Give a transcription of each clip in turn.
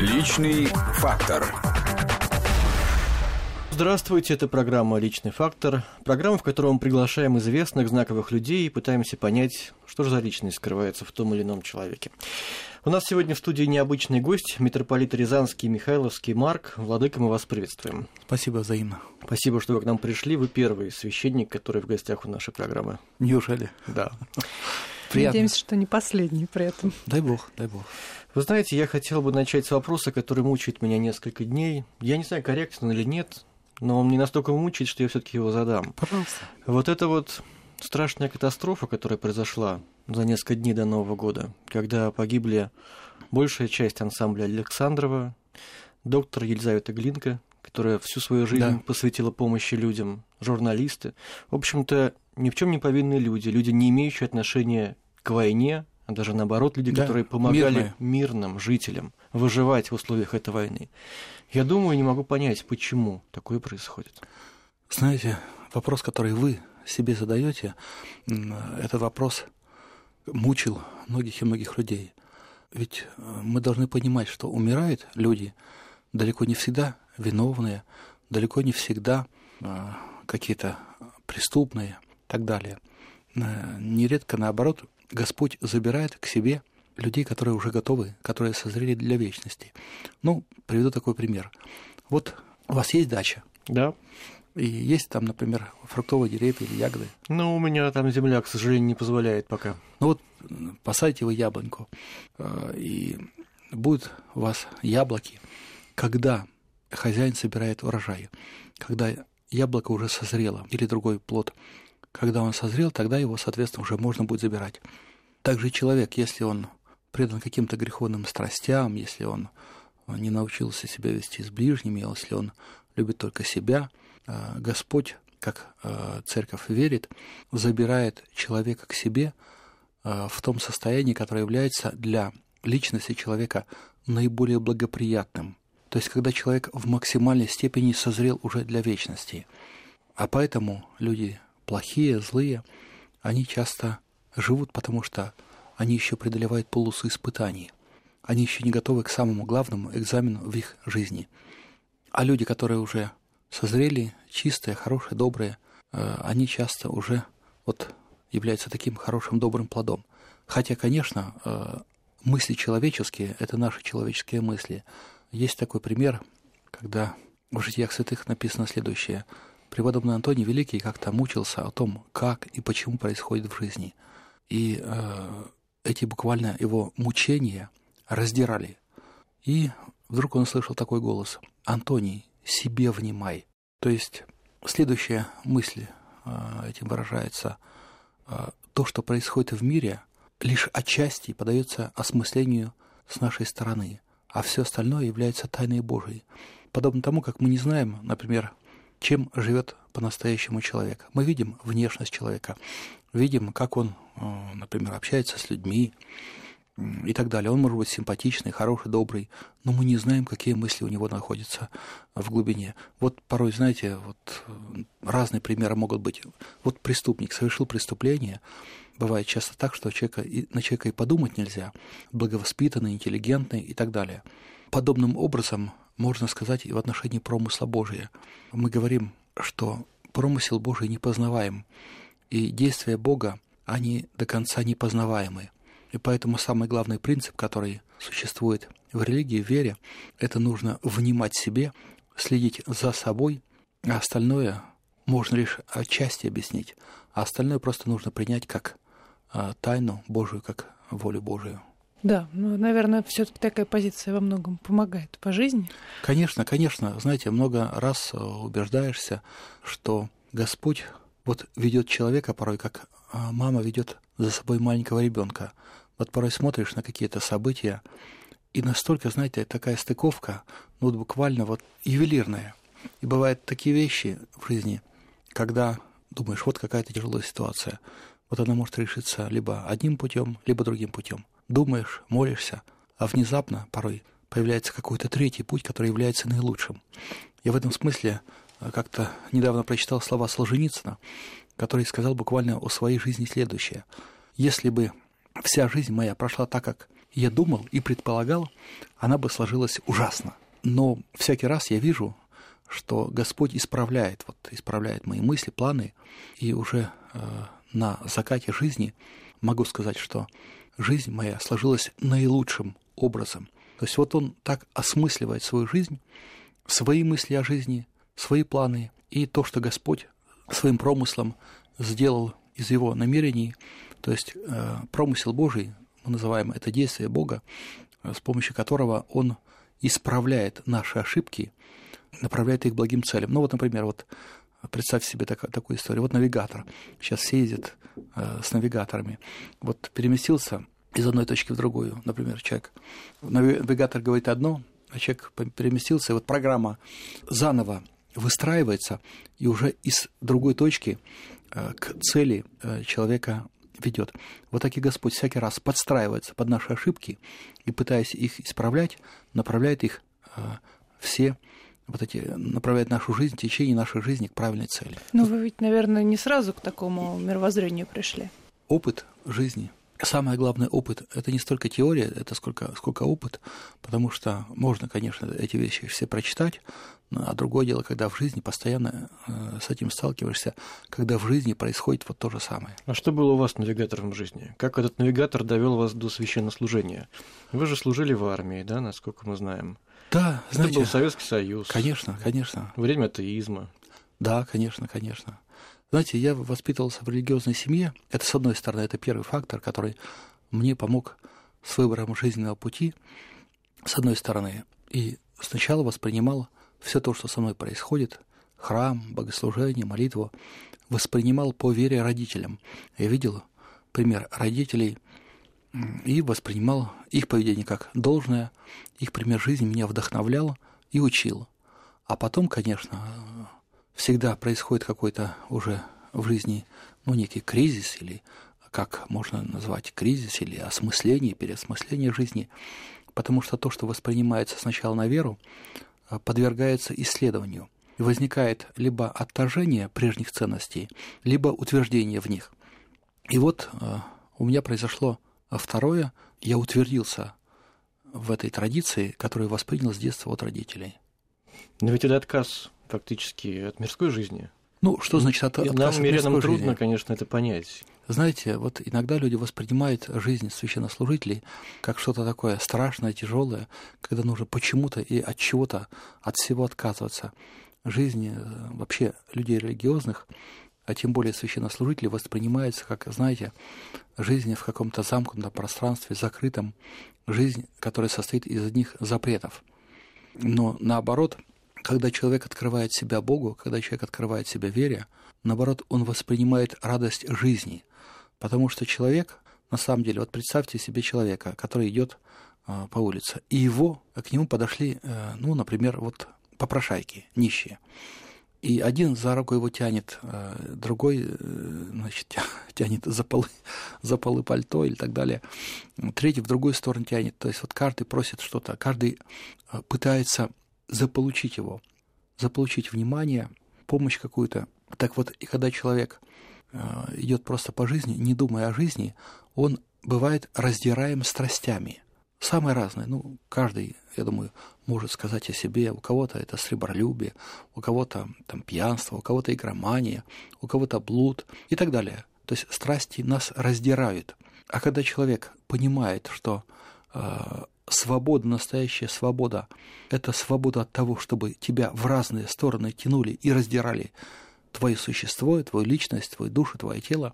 Личный фактор. Здравствуйте, это программа «Личный фактор». Программа, в которой мы приглашаем известных, знаковых людей и пытаемся понять, что же за личность скрывается в том или ином человеке. У нас сегодня в студии необычный гость, митрополит Рязанский Михайловский Марк. Владыка, мы вас приветствуем. Спасибо взаимно. Спасибо, что вы к нам пришли. Вы первый священник, который в гостях у нашей программы. Неужели? Да. Приятно. Надеемся, что не последний при этом. Дай бог, дай бог. Вы знаете, я хотел бы начать с вопроса, который мучает меня несколько дней. Я не знаю, корректно или нет, но он мне настолько мучает, что я все-таки его задам. Пожалуйста. Вот это вот страшная катастрофа, которая произошла за несколько дней до Нового года, когда погибли большая часть ансамбля Александрова, доктор Елизавета Глинка, которая всю свою жизнь да. посвятила помощи людям, журналисты. В общем-то, ни в чем не повинные люди, люди, не имеющие отношения к войне, а даже наоборот, люди, да, которые помогали мирные. мирным жителям выживать в условиях этой войны. Я думаю, не могу понять, почему такое происходит. Знаете, вопрос, который вы себе задаете, этот вопрос мучил многих и многих людей. Ведь э, мы должны понимать, что умирают люди далеко не всегда виновные, далеко не всегда э, какие-то преступные и так далее. Э, нередко наоборот Господь забирает к себе людей, которые уже готовы, которые созрели для вечности. Ну, приведу такой пример. Вот у вас есть дача. Да. И есть там, например, фруктовые деревья или ягоды. Ну, у меня там земля, к сожалению, не позволяет пока. Ну вот посадите вы яблоньку, э, и будут у вас яблоки, когда хозяин собирает урожай, когда яблоко уже созрело, или другой плод, когда он созрел, тогда его, соответственно, уже можно будет забирать. Также человек, если он предан каким-то греховным страстям, если он не научился себя вести с ближними, если он любит только себя, э, Господь, как э, церковь верит, забирает человека к себе э, в том состоянии, которое является для личности человека наиболее благоприятным. То есть, когда человек в максимальной степени созрел уже для вечности. А поэтому люди плохие, злые, они часто живут, потому что они еще преодолевают полосу испытаний. Они еще не готовы к самому главному экзамену в их жизни. А люди, которые уже созрели, чистые, хорошие, добрые, э, они часто уже вот являются таким хорошим, добрым плодом. Хотя, конечно, э, мысли человеческие – это наши человеческие мысли – есть такой пример, когда в житиях святых написано следующее. Преподобный Антоний Великий как-то мучился о том, как и почему происходит в жизни. И э, эти буквально его мучения раздирали. И вдруг он услышал такой голос. «Антоний, себе внимай». То есть следующая мысль э, этим выражается. Э, то, что происходит в мире, лишь отчасти подается осмыслению с нашей стороны – а все остальное является тайной Божией. Подобно тому, как мы не знаем, например, чем живет по-настоящему человек. Мы видим внешность человека, видим, как он, э, например, общается с людьми и так далее. Он может быть симпатичный, хороший, добрый, но мы не знаем, какие мысли у него находятся в глубине. Вот порой, знаете, вот э, разные примеры могут быть. Вот преступник совершил преступление, Бывает часто так, что человека, на человека и подумать нельзя, благовоспитанный, интеллигентный и так далее. Подобным образом можно сказать и в отношении промысла Божия. Мы говорим, что промысел Божий непознаваем, и действия Бога, они до конца непознаваемы. И поэтому самый главный принцип, который существует в религии, в вере, это нужно внимать себе, следить за собой, а остальное можно лишь отчасти объяснить, а остальное просто нужно принять как а, тайну Божию как волю Божию. Да, ну, наверное, все-таки такая позиция во многом помогает по жизни. Конечно, конечно. Знаете, много раз э, убеждаешься, что Господь вот ведет человека порой, как а, мама ведет за собой маленького ребенка. Вот порой смотришь на какие-то события, и настолько, знаете, такая стыковка, ну вот буквально вот ювелирная. И бывают такие вещи в жизни, когда думаешь, вот какая-то тяжелая ситуация, вот она может решиться либо одним путем, либо другим путем. Думаешь, молишься, а внезапно порой появляется какой-то третий путь, который является наилучшим. Я в этом смысле э, как-то недавно прочитал слова Солженицына, который сказал буквально о своей жизни следующее. «Если бы вся жизнь моя прошла так, как я думал и предполагал, она бы сложилась ужасно. Но всякий раз я вижу, что Господь исправляет, вот, исправляет мои мысли, планы, и уже э, на закате жизни могу сказать, что жизнь моя сложилась наилучшим образом. То есть вот он так осмысливает свою жизнь, свои мысли о жизни, свои планы и то, что Господь своим промыслом сделал из его намерений, то есть э, промысел Божий, мы называем это действие Бога, э, с помощью которого Он исправляет наши ошибки, направляет их благим целям. Ну вот, например, вот представь себе так, такую историю. Вот навигатор. Сейчас все с навигаторами. Вот переместился из одной точки в другую, например, человек. Навигатор говорит одно, а человек переместился, и вот программа заново выстраивается, и уже из другой точки э, к цели э, человека ведет. Вот так и Господь всякий раз подстраивается под наши ошибки и, пытаясь их исправлять, направляет их э, все вот эти направляет нашу жизнь, течение нашей жизни к правильной цели. Ну, вы ведь, наверное, не сразу к такому мировоззрению пришли. Опыт жизни самое главное опыт – это не столько теория, это сколько, сколько опыт, потому что можно, конечно, эти вещи все прочитать, а другое дело, когда в жизни постоянно э, с этим сталкиваешься, когда в жизни происходит вот то же самое. А что было у вас навигатором в жизни? Как этот навигатор довел вас до священнослужения? Вы же служили в армии, да, насколько мы знаем? Да, знаете, Это был Советский Союз. Конечно, конечно. Время атеизма. Да, конечно, конечно. Знаете, я воспитывался в религиозной семье. Это, с одной стороны, это первый фактор, который мне помог с выбором жизненного пути, с одной стороны. И сначала воспринимал все то, что со мной происходит, храм, богослужение, молитву, воспринимал по вере родителям. Я видел пример родителей и воспринимал их поведение как должное, их пример жизни меня вдохновлял и учил. А потом, конечно, всегда происходит какой-то уже в жизни, ну, некий кризис или как можно назвать кризис или осмысление, переосмысление жизни, потому что то, что воспринимается сначала на веру, э, подвергается исследованию. И возникает либо отторжение прежних ценностей, либо утверждение в них. И вот э, у меня произошло второе, я утвердился в этой традиции, которую воспринял с детства от родителей. Но ведь это отказ фактически от мирской жизни. Ну, что значит от, отказ Нам, от мирянам трудно, жизни? конечно, это понять. Знаете, вот иногда люди воспринимают жизнь священнослужителей как что-то такое страшное, тяжелое, когда нужно почему-то и от чего-то, от всего отказываться. Жизнь э, вообще людей религиозных, а тем более священнослужителей, воспринимается как, знаете, жизнь в каком-то замкнутом пространстве, закрытом, жизнь, которая состоит из одних запретов. Но наоборот – когда человек открывает себя Богу, когда человек открывает себя вере, наоборот, он воспринимает радость жизни. Потому что человек, на самом деле, вот представьте себе человека, который идет э, по улице, и его, к нему подошли, э, ну, например, вот попрошайки, нищие. И один за руку его тянет, э, другой, значит, тянет за полы, за полы пальто или так далее. Третий в другую сторону тянет. То есть вот каждый просит что-то, каждый пытается заполучить его, заполучить внимание, помощь какую-то. Так вот, и когда человек э, идет просто по жизни, не думая о жизни, он бывает раздираем страстями. Самые разные. Ну, каждый, я думаю, может сказать о себе. У кого-то это сребролюбие, у кого-то там пьянство, у кого-то игромания, у кого-то блуд и так далее. То есть страсти нас раздирают. А когда человек понимает, что э, свобода, настоящая свобода, это свобода от того, чтобы тебя в разные стороны тянули и раздирали твое существо, твою личность, твою душу, твое тело.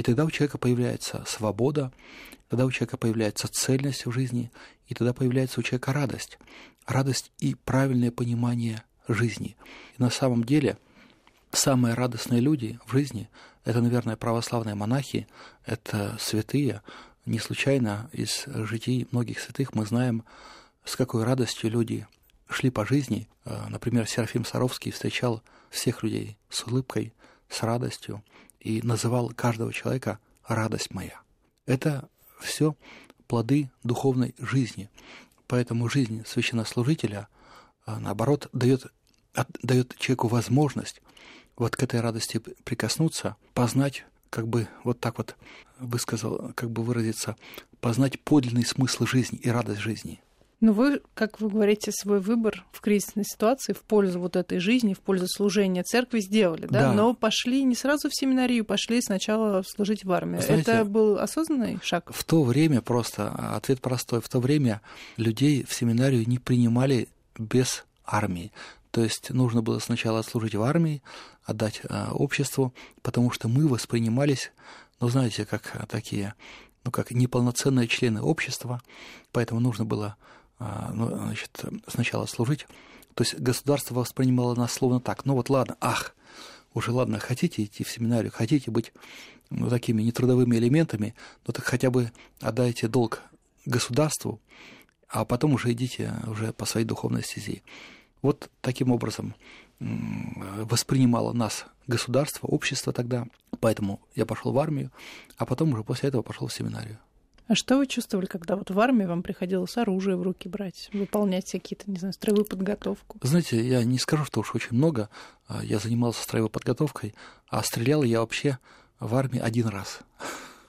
И тогда у человека появляется свобода, тогда у человека появляется цельность в жизни, и тогда появляется у человека радость. Радость и правильное понимание жизни. И на самом деле самые радостные люди в жизни – это, наверное, православные монахи, это святые, не случайно из житий многих святых мы знаем, с какой радостью люди шли по жизни. Э, например, Серафим Саровский встречал всех людей с улыбкой, с радостью и называл каждого человека «радость моя». Это все плоды духовной жизни. Поэтому жизнь священнослужителя, э, наоборот, дает, дает человеку возможность вот к этой радости прикоснуться, познать как бы вот так вот высказал, как бы выразиться, познать подлинный смысл жизни и радость жизни. Но вы, как вы говорите, свой выбор в кризисной ситуации в пользу вот этой жизни, в пользу служения церкви сделали, да? Да. Но пошли не сразу в семинарию, пошли сначала служить в армию. Знаете, Это был осознанный шаг? В то время просто, ответ простой, в то время людей в семинарию не принимали без армии. То есть нужно было сначала отслужить в армии, отдать э, обществу, потому что мы воспринимались, ну, знаете, как э, такие, ну, как неполноценные члены общества, поэтому нужно было а, ну, значит, сначала служить. То есть государство воспринимало нас словно так. Ну вот ладно, ах, уже ладно, хотите идти в семинарию, хотите быть ну, такими нетрудовыми элементами, но так хотя бы отдайте долг государству, а потом уже идите уже по своей духовной стези. Вот таким образом воспринимало нас государство, общество тогда. Поэтому я пошел в армию, а потом уже после этого пошел в семинарию. А что вы чувствовали, когда вот в армии вам приходилось оружие в руки брать, выполнять какие-то, не знаю, строевую подготовку? Знаете, я не скажу, что уж очень много. А, я занимался строевой подготовкой, а стрелял я вообще в армии один раз.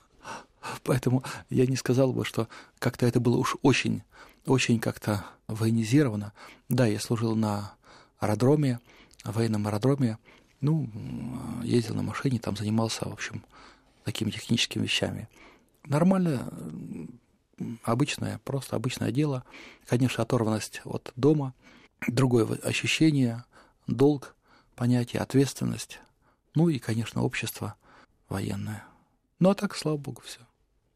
Поэтому я не сказал бы, что как-то это было уж очень, очень как-то военизировано. Да, я служил на аэродроме, военном аэродроме, ну, ездил на машине, там занимался, в общем, такими техническими вещами. Нормально, обычное, просто обычное дело. Конечно, оторванность от дома, другое ощущение, долг, понятие, ответственность. Ну и, конечно, общество военное. Ну а так, слава богу, все.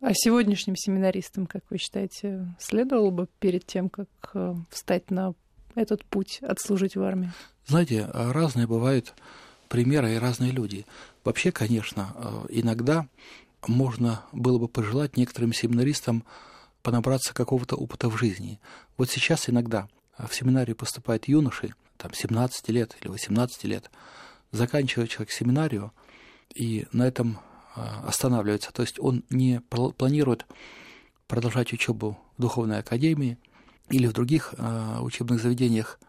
А сегодняшним семинаристам, как вы считаете, следовало бы перед тем, как э, встать на этот путь, отслужить в армии? Знаете, разные бывают примеры и разные люди. Вообще, конечно, э, иногда можно было бы пожелать некоторым семинаристам понабраться какого-то опыта в жизни. Вот сейчас иногда в семинарию поступают юноши, там 17 лет или 18 лет, заканчивает человек семинарию и на этом а, останавливается. То есть он не планирует продолжать учебу в духовной академии или в других а, учебных заведениях,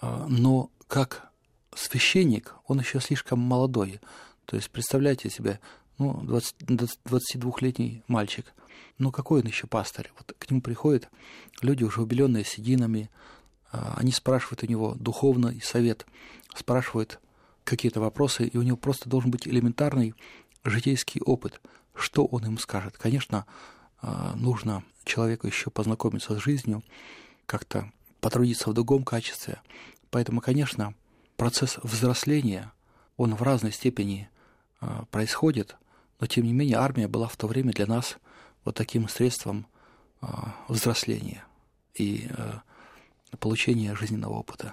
а, но как священник он еще слишком молодой. То есть представляете себе, ну, 20, 22-летний мальчик. Ну, какой он еще пастырь? Вот к нему приходят люди, уже убеленные сединами, а, они спрашивают у него духовный совет, спрашивают какие-то вопросы, и у него просто должен быть элементарный житейский опыт. Что он им скажет? Конечно, а, нужно человеку еще познакомиться с жизнью, как-то потрудиться в другом качестве. Поэтому, конечно, процесс взросления, он в разной степени а, происходит – но, тем не менее, армия была в то время для нас вот таким средством а, взросления и а, получения жизненного опыта.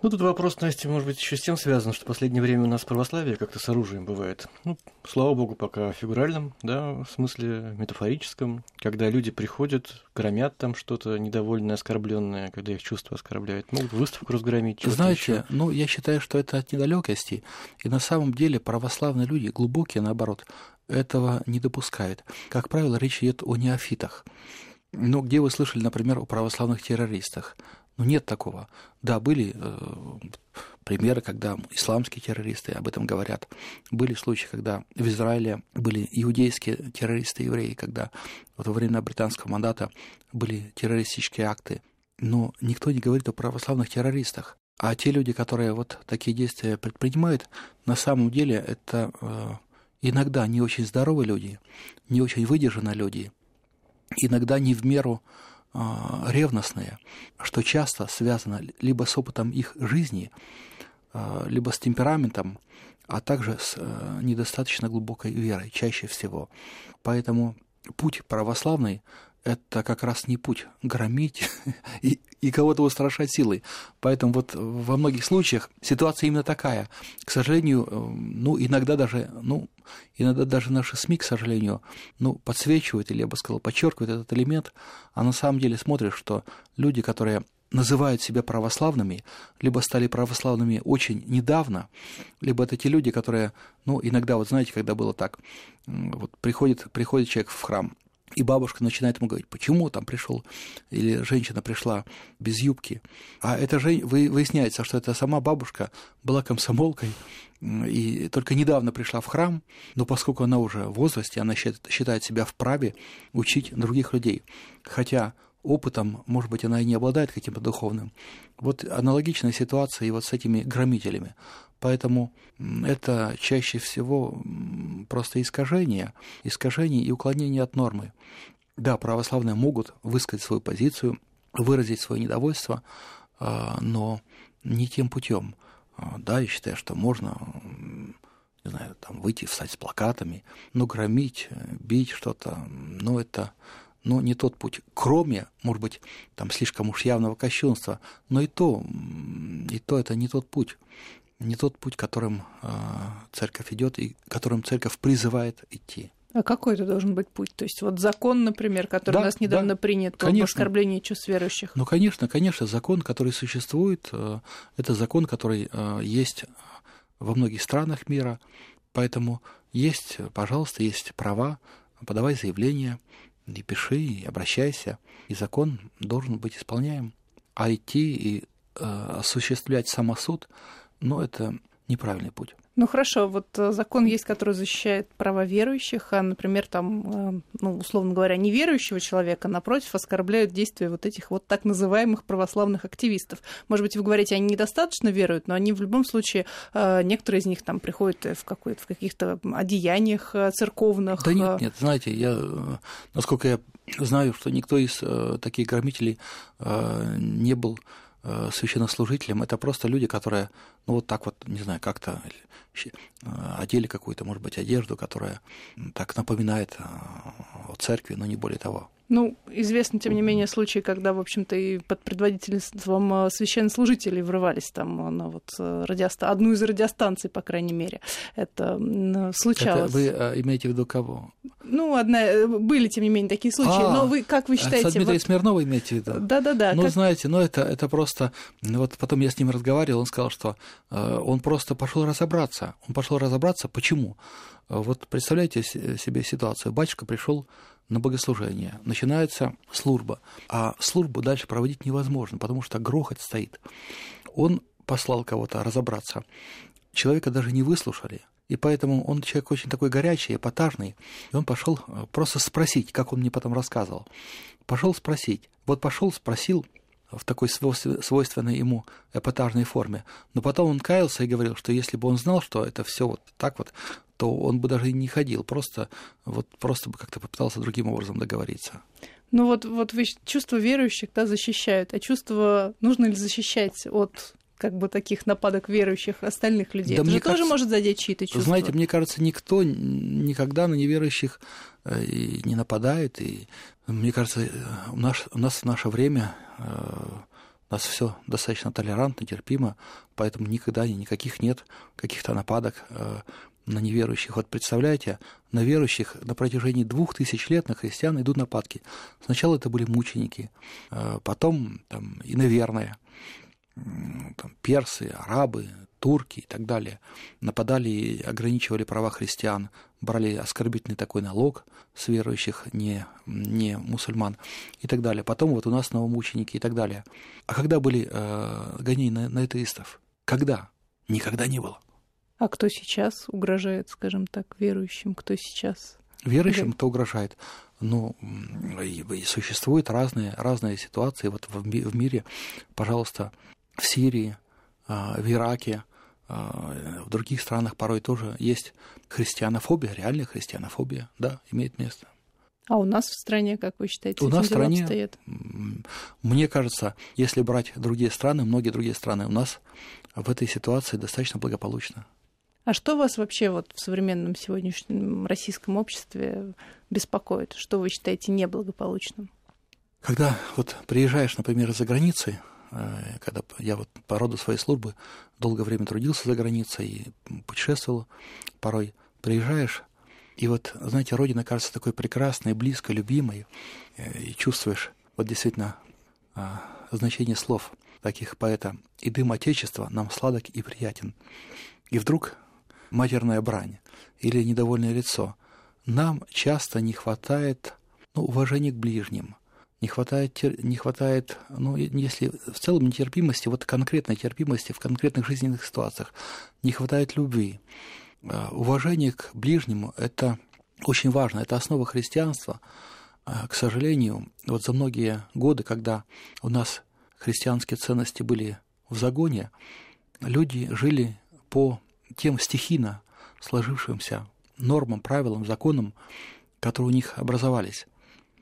Ну, тут вопрос, Настя, может быть, еще с тем связан, что в последнее время у нас православие как-то с оружием бывает. Ну, слава богу, пока в фигуральном, да, в смысле метафорическом, когда люди приходят, громят там что-то недовольное, оскорбленное, когда их чувства оскорбляют, могут выставку разгромить. Знаете, еще. ну, я считаю, что это от недалекости, и на самом деле православные люди, глубокие, наоборот, этого не допускают. Как правило, речь идет о неофитах. Ну, где вы слышали, например, о православных террористах? Ну, нет такого. Да, были э, примеры, когда исламские террористы об этом говорят. Были случаи, когда в Израиле были иудейские террористы, евреи, когда вот во время британского мандата были террористические акты. Но никто не говорит о православных террористах. А те люди, которые вот такие действия предпринимают, на самом деле это э, иногда не очень здоровые люди, не очень выдержанные люди, иногда не в меру ревностные, что часто связано либо с опытом их жизни, а, либо с темпераментом, а также с э, недостаточно глубокой верой, чаще всего. Поэтому путь православный это как раз не путь громить и, и кого-то устрашать силой. Поэтому вот во многих случаях ситуация именно такая. К сожалению, э, ну, иногда даже, ну, иногда даже наши СМИ, к сожалению, ну, подсвечивают, или я бы сказал, подчеркивают этот элемент, а на самом деле смотришь, что люди, которые называют себя православными, либо стали православными очень недавно, либо это те люди, которые, ну, иногда, вот знаете, когда было так, вот приходит, приходит человек в храм, и бабушка начинает ему говорить, почему там пришел, или женщина пришла без юбки. А это же выясняется, что это сама бабушка была комсомолкой, и только недавно пришла в храм, но поскольку она уже в возрасте, она считает себя вправе учить других людей. Хотя опытом, может быть, она и не обладает каким-то духовным. Вот аналогичная ситуация и вот с этими громителями. Поэтому это чаще всего просто искажение, искажение и уклонение от нормы. Да, православные могут высказать свою позицию, выразить свое недовольство, а, но не тем путем. А, да, я считаю, что можно не знаю, там, выйти, встать с плакатами, но громить, бить что-то, ну, это ну, не тот путь. Кроме, может быть, там слишком уж явного кощунства, но и то, и то это не тот путь не тот путь, которым э, церковь идет и которым церковь призывает идти. А какой это должен быть путь? То есть вот закон, например, который да, у нас недавно да, принят конечно. об оскорблении чувств верующих. Ну, конечно, конечно, закон, который существует, э, это закон, который э, есть во многих странах мира, поэтому есть, пожалуйста, есть права, подавай заявление, и пиши, и обращайся, и закон должен быть исполняем. А идти и э, осуществлять самосуд но это неправильный путь. Ну хорошо, вот э, закон есть, который защищает права верующих, а, например, там, э, ну, условно говоря, неверующего человека, напротив, оскорбляют действия вот этих вот так называемых православных активистов. Может быть, вы говорите, они недостаточно веруют, но они в любом случае, э, некоторые из них там приходят в, в каких-то одеяниях церковных. Да нет, нет, знаете, я, насколько я знаю, что никто из таких громителей не был священнослужителям, это просто люди, которые, ну вот так вот, не знаю, как-то э, одели какую-то, может быть, одежду, которая так напоминает э, о церкви, но не более того. Ну, известны, тем не менее, случаи, когда, в общем-то, и под предводительством э, священнослужителей врывались там на вот э, радиоста... одну из радиостанций, по крайней мере. Это случалось. Это вы а, имеете в виду кого? Ну, одна... Э, были, тем не менее, такие случаи. А, Но вы, как вы считаете... Дмитрия вот... Смирнова имеете в виду? Да-да-да. Ну, как... знаете, ну, это, это просто... Вот потом я с ним разговаривал, он сказал, что он просто пошел разобраться. Он пошел разобраться, почему. Вот представляете себе ситуацию. Батюшка пришел на богослужение, начинается служба, а службу дальше проводить невозможно, потому что грохот стоит. Он послал кого-то разобраться. Человека даже не выслушали, и поэтому он человек очень такой горячий, эпатажный, и он пошел э, просто спросить, как он мне потом рассказывал. Пошел спросить. Вот пошел, спросил, в такой свойственной ему эпатажной форме. Но потом он каялся и говорил, что если бы он знал, что это все вот так вот, то он бы даже и не ходил, просто, вот, просто бы как-то попытался другим образом договориться. Ну вот, вот чувства верующих да, защищают, а чувство нужно ли защищать от как бы таких нападок верующих остальных людей. Да Это же кажется, тоже может задеть чьи-то чувства. Знаете, мне кажется, никто никогда на неверующих э, и не нападает. И мне кажется, э, у нас, у нас в наше время э, у нас все достаточно толерантно, терпимо, поэтому никогда никаких нет каких-то нападок на неверующих. Вот представляете, на верующих на протяжении двух тысяч лет на христиан идут нападки. Сначала это были мученики, потом там, и там, персы, арабы, турки и так далее нападали и ограничивали права христиан, брали оскорбительный такой налог с верующих, не, не мусульман и так далее. Потом вот у нас новомученики и так далее. А когда были э, гонения на, на атеистов? Когда? Никогда не было. А кто сейчас угрожает, скажем так, верующим? Кто сейчас? Верующим кто угрожает? Ну, и существуют разные, разные ситуации вот в, в мире. Пожалуйста, в Сирии, а, в Ираке, а, в других странах порой тоже есть христианофобия, реальная христианофобия, да, имеет место. А у нас в стране, как вы считаете, у нас в стране, обстоят? мне кажется, если брать другие страны, многие другие страны, у нас в этой ситуации достаточно благополучно. А что вас вообще вот в современном сегодняшнем российском обществе беспокоит? Что вы считаете неблагополучным? Когда вот приезжаешь, например, за границей, когда я вот по роду своей службы долгое время трудился за границей и путешествовал порой, приезжаешь, и вот, знаете, Родина кажется такой прекрасной, близкой, любимой, э, и чувствуешь вот действительно а, значение слов таких поэта «И дым Отечества нам сладок и приятен». И вдруг матерная брань или недовольное лицо. Нам часто не хватает ну, уважения к ближним, не хватает, не хватает, ну, если в целом нетерпимости, вот конкретной терпимости в конкретных жизненных ситуациях, не хватает любви. А, уважение к ближнему – это очень важно, это основа христианства. А, к сожалению, вот за многие годы, когда у нас христианские ценности были в загоне, люди жили по тем стихийно сложившимся нормам, правилам, законам, которые у них образовались.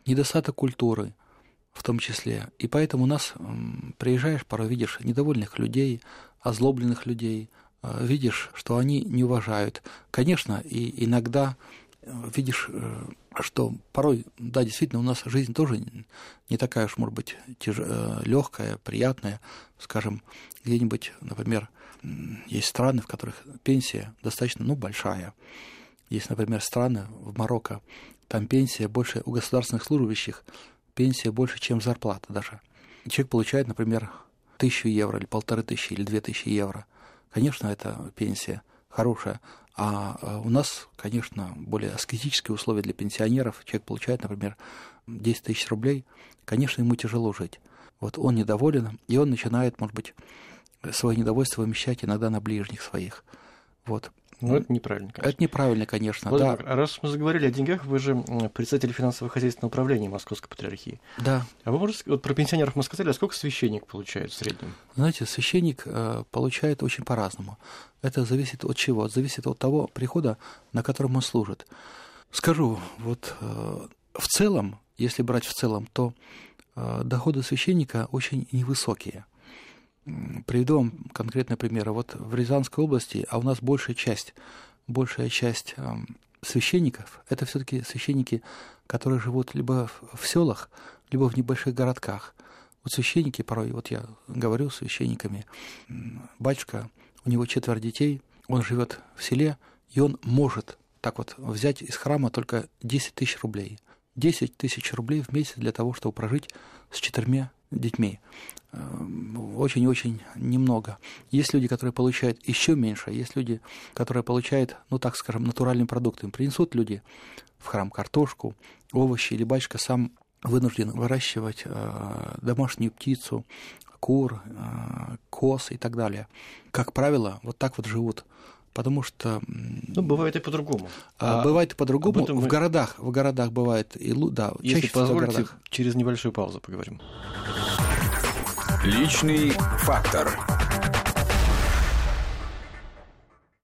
Недостаток культуры – в том числе. И поэтому у нас приезжаешь, порой видишь недовольных людей, озлобленных людей, э, видишь, что они не уважают. Конечно, и иногда э, видишь, э, что порой, да, действительно, у нас жизнь тоже не такая уж, может быть, тяж... легкая, приятная. Скажем, где-нибудь, например, есть страны, в которых пенсия достаточно, ну, большая. Есть, например, страны в Марокко, там пенсия больше у государственных служащих пенсия больше, чем зарплата даже. Человек получает, например, тысячу евро или полторы тысячи или две тысячи евро. Конечно, это пенсия хорошая. А, а у нас, конечно, более аскетические условия для пенсионеров. Человек получает, например, 10 тысяч рублей. Конечно, ему тяжело жить. Вот он недоволен, и он начинает, может быть, свое недовольство вымещать иногда на ближних своих. Вот. Ну, это неправильно, конечно. Это неправильно, конечно, Владимир, да. раз мы заговорили о деньгах, вы же председатель финансово-хозяйственного управления Московской Патриархии. Да. А вы можете, вот про пенсионеров мы сказали, а сколько священник получает в среднем? Знаете, священник э, получает очень по-разному. Это зависит от чего? Зависит от того прихода, на котором он служит. Скажу, вот э, в целом, если брать в целом, то э, доходы священника очень невысокие – Приведу вам конкретный пример. Вот в Рязанской области, а у нас большая часть, большая часть священников, это все-таки священники, которые живут либо в селах, либо в небольших городках. Вот священники порой, вот я говорю с священниками, батюшка, у него четверо детей, он живет в селе, и он может так вот взять из храма только 10 тысяч рублей. 10 тысяч рублей в месяц для того, чтобы прожить с четырьмя детьми. Эм, очень-очень немного. Есть люди, которые получают еще меньше, есть люди, которые получают, ну так скажем, натуральные продукты. Им принесут люди в храм картошку, овощи, или батюшка сам вынужден выращивать э, домашнюю птицу, кур, э, коз и так далее. Как правило, вот так вот живут потому что... Ну, бывает и по-другому. А, бывает и по-другому. В мы... городах, в городах бывает и да, Если чаще позволите, в городах. через небольшую паузу поговорим. Личный фактор.